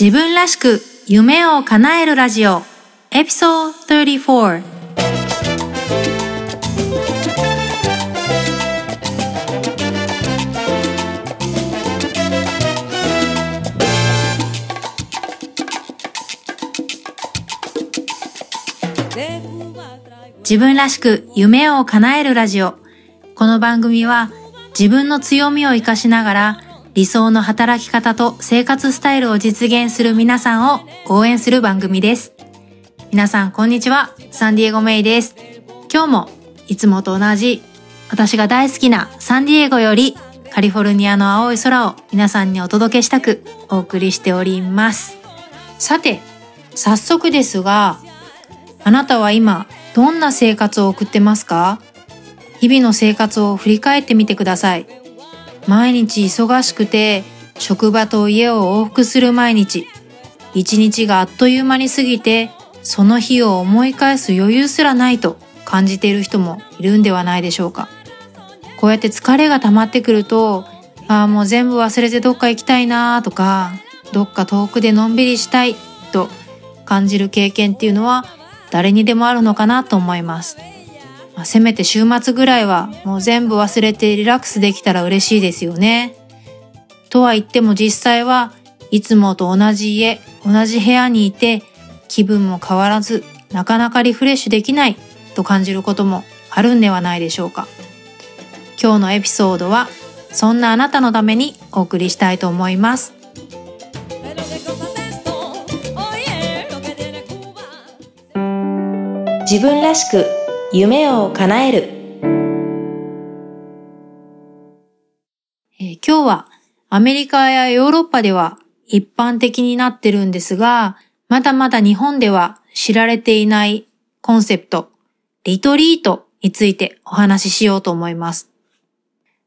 自分らしく夢を叶えるラジオエピソード34自分らしく夢を叶えるラジオ。この番組は自分の強みを活かしながら理想の働き方と生活スタイルを実現する皆さんを応援する番組です。皆さん、こんにちは。サンディエゴメイです。今日もいつもと同じ私が大好きなサンディエゴよりカリフォルニアの青い空を皆さんにお届けしたくお送りしております。さて、早速ですが、あなたは今どんな生活を送ってますか？日々の生活を振り返ってみてください。毎日忙しくて、職場と家を往復する毎日。一日があっという間に過ぎて、その日を思い返す余裕すらないと感じている人もいるんではないでしょうか。こうやって疲れが溜まってくると、ああ、もう全部忘れてどっか行きたいなとか、どっか遠くでのんびりしたいと感じる経験っていうのは誰にでもあるのかなと思います。まあ、せめて週末ぐらいはもう全部忘れてリラックスできたら嬉しいですよね。とは言っても実際はいつもと同じ家、同じ部屋にいて気分も変わらずなかなかリフレッシュできないと感じることもあるんではないでしょうか。今日のエピソードはそんなあなたのためにお送りしたいと思います。自分らしく夢を叶える、えー、今日はアメリカやヨーロッパでは一般的になってるんですが、まだまだ日本では知られていないコンセプト、リトリートについてお話ししようと思います。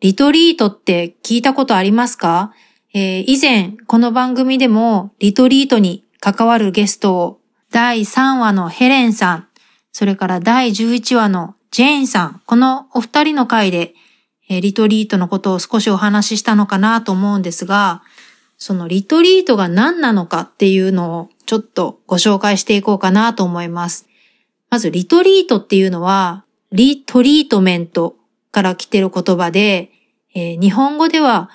リトリートって聞いたことありますか、えー、以前この番組でもリトリートに関わるゲストを第3話のヘレンさん、それから第11話のジェーンさん、このお二人の回で、えリトリートのことを少しお話ししたのかなと思うんですが、そのリトリートが何なのかっていうのをちょっとご紹介していこうかなと思います。まずリトリートっていうのは、リトリートメントから来てる言葉で、えー、日本語では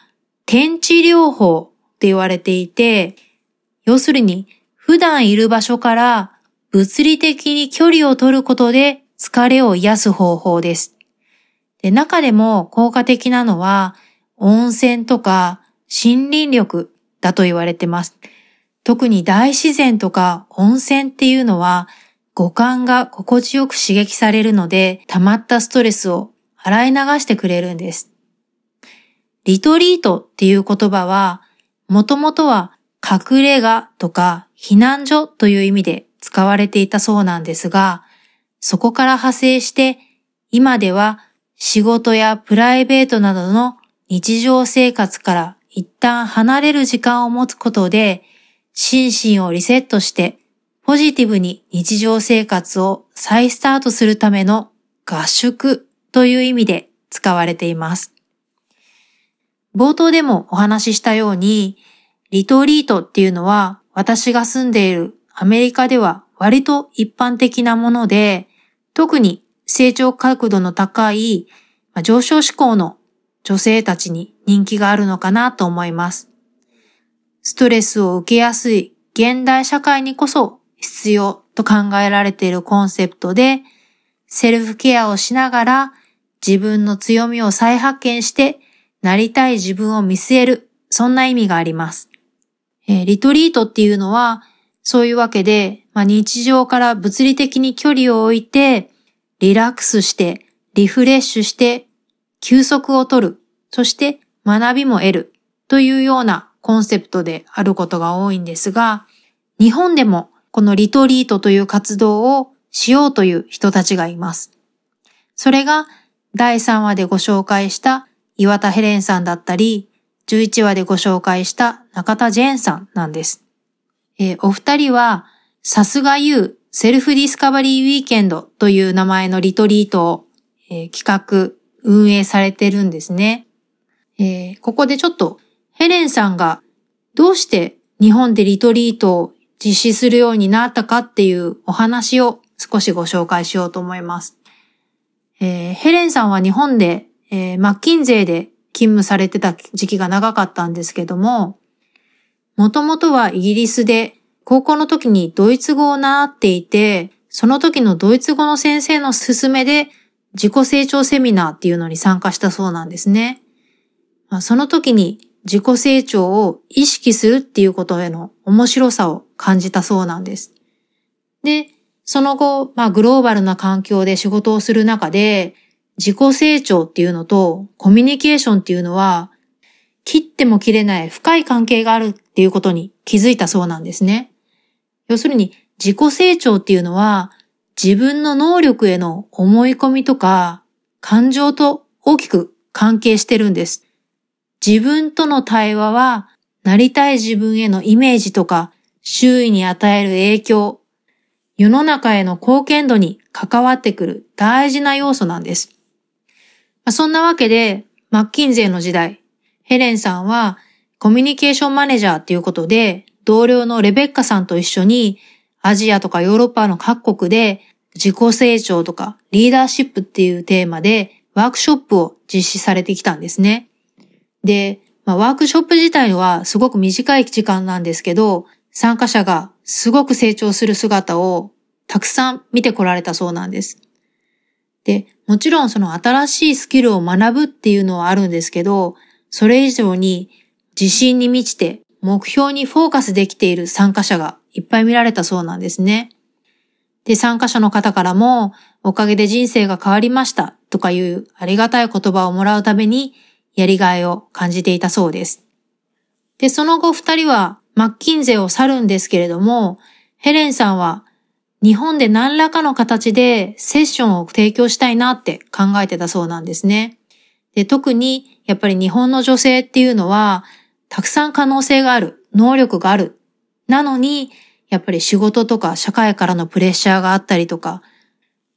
天地療法って言われていて、要するに普段いる場所から物理的に距離を取ることで疲れを癒す方法です。で中でも効果的なのは温泉とか森林力だと言われてます。特に大自然とか温泉っていうのは五感が心地よく刺激されるので溜まったストレスを洗い流してくれるんです。リトリートっていう言葉はもともとは隠れ家とか避難所という意味で使われていたそうなんですが、そこから派生して今では仕事やプライベートなどの日常生活から一旦離れる時間を持つことで心身をリセットしてポジティブに日常生活を再スタートするための合宿という意味で使われています。冒頭でもお話ししたように、リトリートっていうのは私が住んでいるアメリカでは割と一般的なもので、特に成長角度の高い上昇志向の女性たちに人気があるのかなと思います。ストレスを受けやすい現代社会にこそ必要と考えられているコンセプトで、セルフケアをしながら自分の強みを再発見してなりたい自分を見据える、そんな意味があります。えー、リトリートっていうのはそういうわけで、まあ、日常から物理的に距離を置いて、リラックスして、リフレッシュして、休息をとる、そして学びも得るというようなコンセプトであることが多いんですが、日本でもこのリトリートという活動をしようという人たちがいます。それが第3話でご紹介した岩田ヘレンさんだったり、11話でご紹介した中田ジェーンさんなんです。えー、お二人は、さすが You セルフディスカバリーウィーケンドという名前のリトリートを、えー、企画、運営されてるんですね。えー、ここでちょっとヘレンさんがどうして日本でリトリートを実施するようになったかっていうお話を少しご紹介しようと思います。えー、ヘレンさんは日本で、えー、マッキンゼーで勤務されてた時期が長かったんですけども、もともとはイギリスで高校の時にドイツ語を習っていて、その時のドイツ語の先生の勧めで自己成長セミナーっていうのに参加したそうなんですね。ま、その時に自己成長を意識するっていうことへの面白さを感じたそうなんです。で、その後、まあグローバルな環境で仕事をする中で、自己成長っていうのとコミュニケーションっていうのは、切っても切れない深い関係があるっていうことに気づいたそうなんですね。要するに自己成長っていうのは自分の能力への思い込みとか感情と大きく関係してるんです。自分との対話は、なりたい自分へのイメージとか、周囲に与える影響、世の中への貢献度に関わってくる大事な要素なんです。そんなわけで、マッキンゼーの時代、ヘレンさんはコミュニケーションマネージャーっていうことで、同僚のレベッカさんと一緒にアジアとかヨーロッパの各国で自己成長とかリーダーシップっていうテーマでワークショップを実施されてきたんですね。で、まあ、ワークショップ自体はすごく短い時間なんですけど、参加者がすごく成長する姿をたくさん見てこられたそうなんです。で、もちろんその新しいスキルを学ぶっていうのはあるんですけど、それ以上に自信に満ちて目標にフォーカスできている参加者がいっぱい見られたそうなんですね。で、参加者の方からも、おかげで人生が変わりましたとかいうありがたい言葉をもらうために、やりがいを感じていたそうです。で、その後二人はマッキンゼを去るんですけれども、ヘレンさんは日本で何らかの形でセッションを提供したいなって考えてたそうなんですね。で、特にやっぱり日本の女性っていうのはたくさん可能性がある、能力がある。なのに、やっぱり仕事とか社会からのプレッシャーがあったりとか、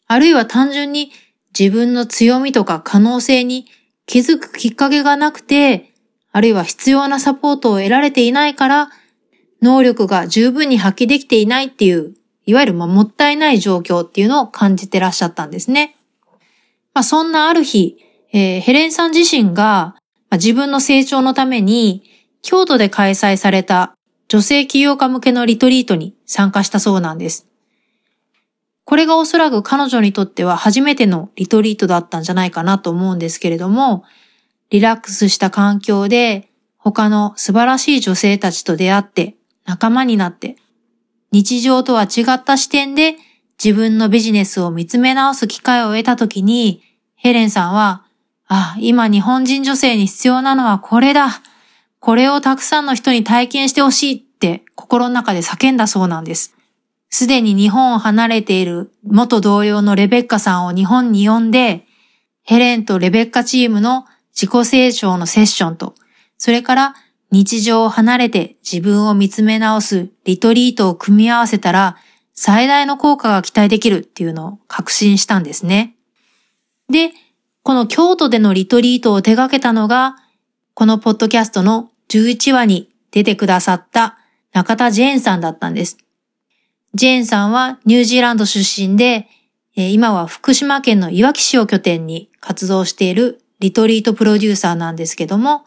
あるいは単純に自分の強みとか可能性に気づくきっかけがなくて、あるいは必要なサポートを得られていないから、能力が十分に発揮できていないっていう、いわゆるまもったいない状況っていうのを感じてらっしゃったんですね。まあ、そんなある日、えー、ヘレンさん自身が、まあ、自分の成長のために、京都で開催された女性起業家向けのリトリートに参加したそうなんです。これがおそらく彼女にとっては初めてのリトリートだったんじゃないかなと思うんですけれども、リラックスした環境で他の素晴らしい女性たちと出会って仲間になって日常とは違った視点で自分のビジネスを見つめ直す機会を得たときにヘレンさんは、あ、今日本人女性に必要なのはこれだ。これをたくさんの人に体験してほしいって心の中で叫んだそうなんです。すでに日本を離れている元同僚のレベッカさんを日本に呼んで、ヘレンとレベッカチームの自己成長のセッションと、それから日常を離れて自分を見つめ直すリトリートを組み合わせたら、最大の効果が期待できるっていうのを確信したんですね。で、この京都でのリトリートを手掛けたのが、このポッドキャストの11話に出てくださった中田ジェーンさんだったんです。ジェーンさんはニュージーランド出身で、今は福島県のいわき市を拠点に活動しているリトリートプロデューサーなんですけども、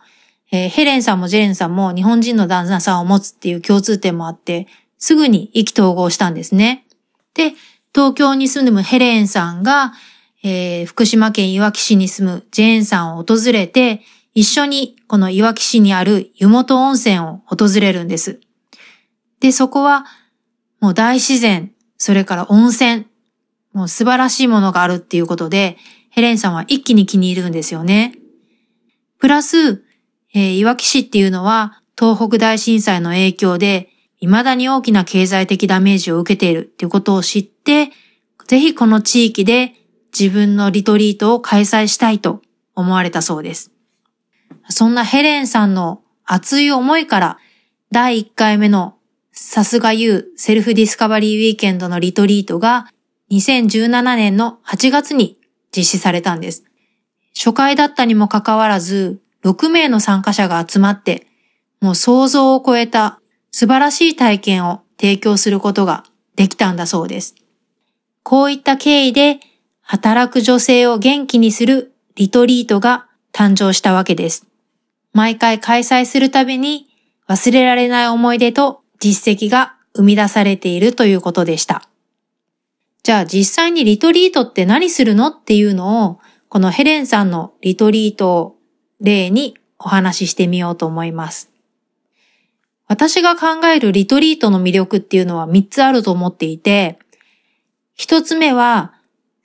ヘレンさんもジェーンさんも日本人の旦那さんを持つっていう共通点もあって、すぐに意気投合したんですね。で、東京に住むヘレンさんが、えー、福島県いわき市に住むジェーンさんを訪れて、一緒にこのいわき市にある湯本温泉を訪れるんです。で、そこはもう大自然、それから温泉、もう素晴らしいものがあるっていうことで、ヘレンさんは一気に気に入るんですよね。プラス、えー、いわき市っていうのは東北大震災の影響で未だに大きな経済的ダメージを受けているっていうことを知って、ぜひこの地域で自分のリトリートを開催したいと思われたそうです。そんなヘレンさんの熱い思いから第1回目のさすが U セルフディスカバリーウィーケンドのリトリートが2017年の8月に実施されたんです。初回だったにもかかわらず、6名の参加者が集まって、もう想像を超えた素晴らしい体験を提供することができたんだそうです。こういった経緯で働く女性を元気にするリトリートが誕生したわけです。毎回開催するたびに忘れられない思い出と実績が生み出されているということでした。じゃあ実際にリトリートって何するのっていうのを、このヘレンさんのリトリートを例にお話ししてみようと思います。私が考えるリトリートの魅力っていうのは3つあると思っていて、1つ目は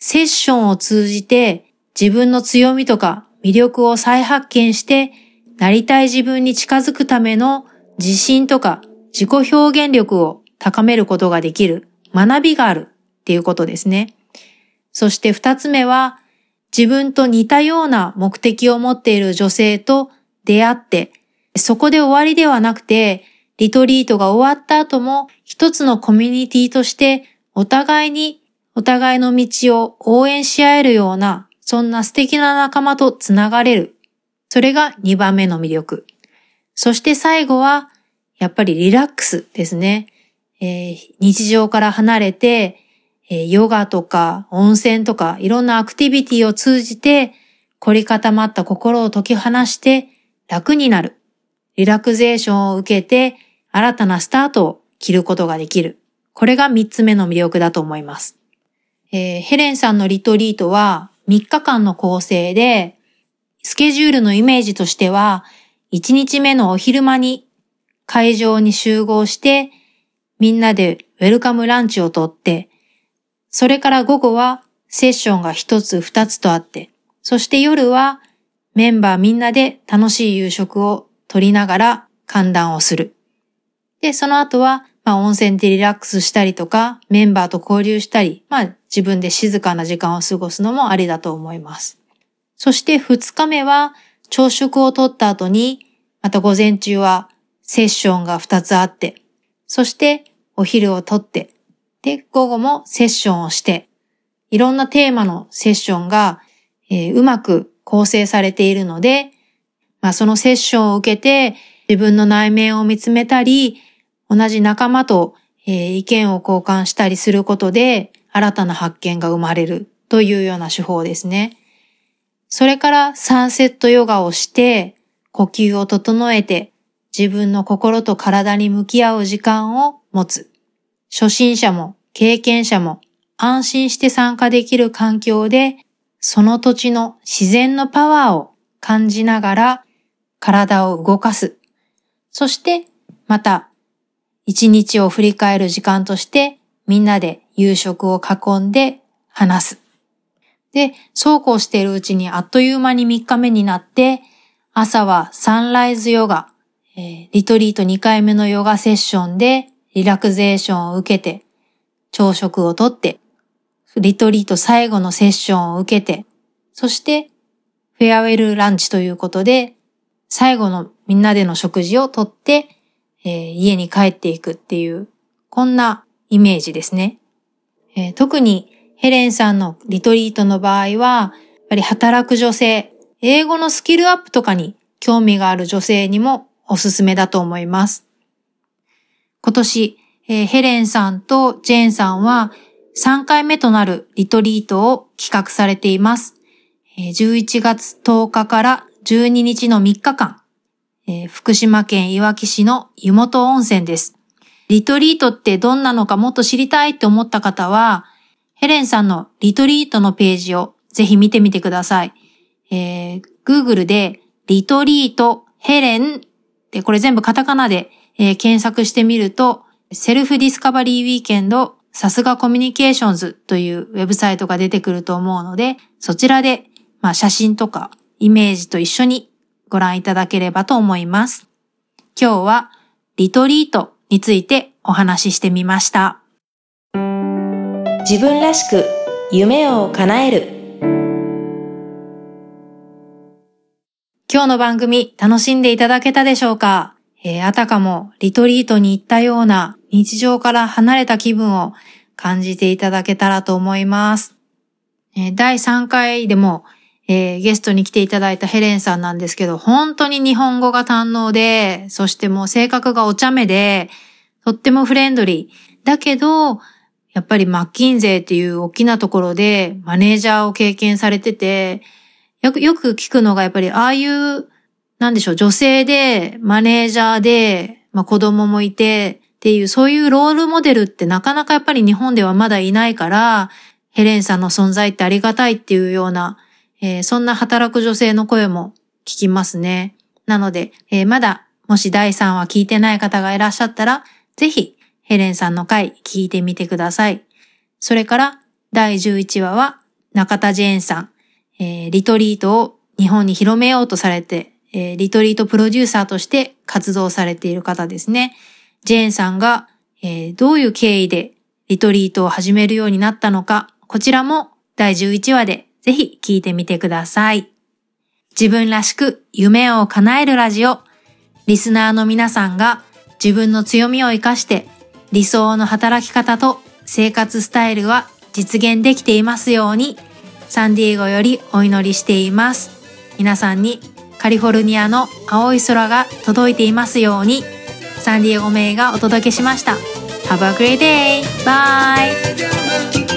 セッションを通じて自分の強みとか魅力を再発見してなりたい自分に近づくための自信とか自己表現力を高めることができる学びがあるっていうことですね。そして二つ目は自分と似たような目的を持っている女性と出会って、そこで終わりではなくて、リトリートが終わった後も一つのコミュニティとしてお互いにお互いの道を応援し合えるような、そんな素敵な仲間とつながれる。それが2番目の魅力。そして最後は、やっぱりリラックスですね。えー、日常から離れて、え、ヨガとか温泉とかいろんなアクティビティを通じて凝り固まった心を解き放して楽になる。リラクゼーションを受けて新たなスタートを切ることができる。これが3つ目の魅力だと思います。えー、ヘレンさんのリトリートは3日間の構成で、スケジュールのイメージとしては、1日目のお昼間に会場に集合して、みんなでウェルカムランチをとって、それから午後はセッションが1つ2つとあって、そして夜はメンバーみんなで楽しい夕食を取りながら歓談をする。で、その後は、まあ温泉でリラックスしたりとか、メンバーと交流したり、まあ自分で静かな時間を過ごすのもありだと思います。そして2日目は朝食をとった後に、また午前中はセッションが2つあって、そしてお昼をとって、で、午後もセッションをして、いろんなテーマのセッションが、えー、うまく構成されているので、まあそのセッションを受けて自分の内面を見つめたり、同じ仲間と、えー、意見を交換したりすることで、新たな発見が生まれるというような手法ですね。それからサンセットヨガをして、呼吸を整えて、自分の心と体に向き合う時間を持つ。初心者も経験者も安心して参加できる環境で、その土地の自然のパワーを感じながら体を動かす。そしてまた一日を振り返る時間としてみんなで夕食を囲んで話す。で、そうこうしているうちにあっという間に3日目になって、朝はサンライズヨガ、えー、リトリート2回目のヨガセッションでリラクゼーションを受けて、朝食をとって、リトリート最後のセッションを受けて、そしてフェアウェルランチということで、最後のみんなでの食事をとって、えー、家に帰っていくっていう、こんなイメージですね。えー、特にヘレンさんのリトリートの場合は、やっぱり働く女性、英語のスキルアップとかに興味がある女性にもおすすめだと思います。今年、えー、ヘレンさんとジェーンさんは3回目となるリトリートを企画されています。えー、11月10日から12日の3日間、えー、福島県いわき市の湯本温泉です。リトリートってどんなのかもっと知りたいって思った方は、ヘレンさんのリトリートのページをぜひ見てみてください。えー、Google でリトリートヘレンってこれ全部カタカナで、えー、検索してみると、 Self Discovery Weekend さすがコミュニケーションズというウェブサイトが出てくると思うので、そちらで、まあ、写真とかイメージと一緒にご覧いただければと思います。今日はリトリートについてお話ししてみました。自分らしく夢を叶える今日の番組楽しんでいただけたでしょうか、えー、あたかもリトリートに行ったような日常から離れた気分を感じていただけたらと思います。えー、第3回でも、えーゲストに来ていただいたヘレンさんなんですけど、本当に日本語が堪能で、そしてもう性格がお茶目で、とってもフレンドリー。だけど、やっぱりマッキンゼーっていう大きなところでマネージャーを経験されてて、よく、よく聞くのがやっぱりああいう、なんでしょう、女性でマネージャーで、まあ子供もいてっていう、そういうロールモデルってなかなかやっぱり日本ではまだいないから、ヘレンさんの存在ってありがたいっていうような、えーそんな働く女性の声も聞きますね。なので、えーまだもし第3話聞いてない方がいらっしゃったら、ぜひヘレンさんの回聞いてみてください。それから第11話は中田ジェーンさん、えーリトリートを日本に広めようとされて、えーリトリートプロデューサーとして活動されている方ですね。ジェーンさんが、えーどういう経緯でリトリートを始めるようになったのか、こちらも第11話でぜひ聞いてみてください。自分らしく夢を叶えるラジオ。リスナーの皆さんが自分の強みを活かして理想の働き方と生活スタイルは実現できていますようにサンディエゴよりお祈りしています。皆さんにカリフォルニアの青い空が届いていますようにサンディエゴ名がお届けしました。Have a great day! Bye!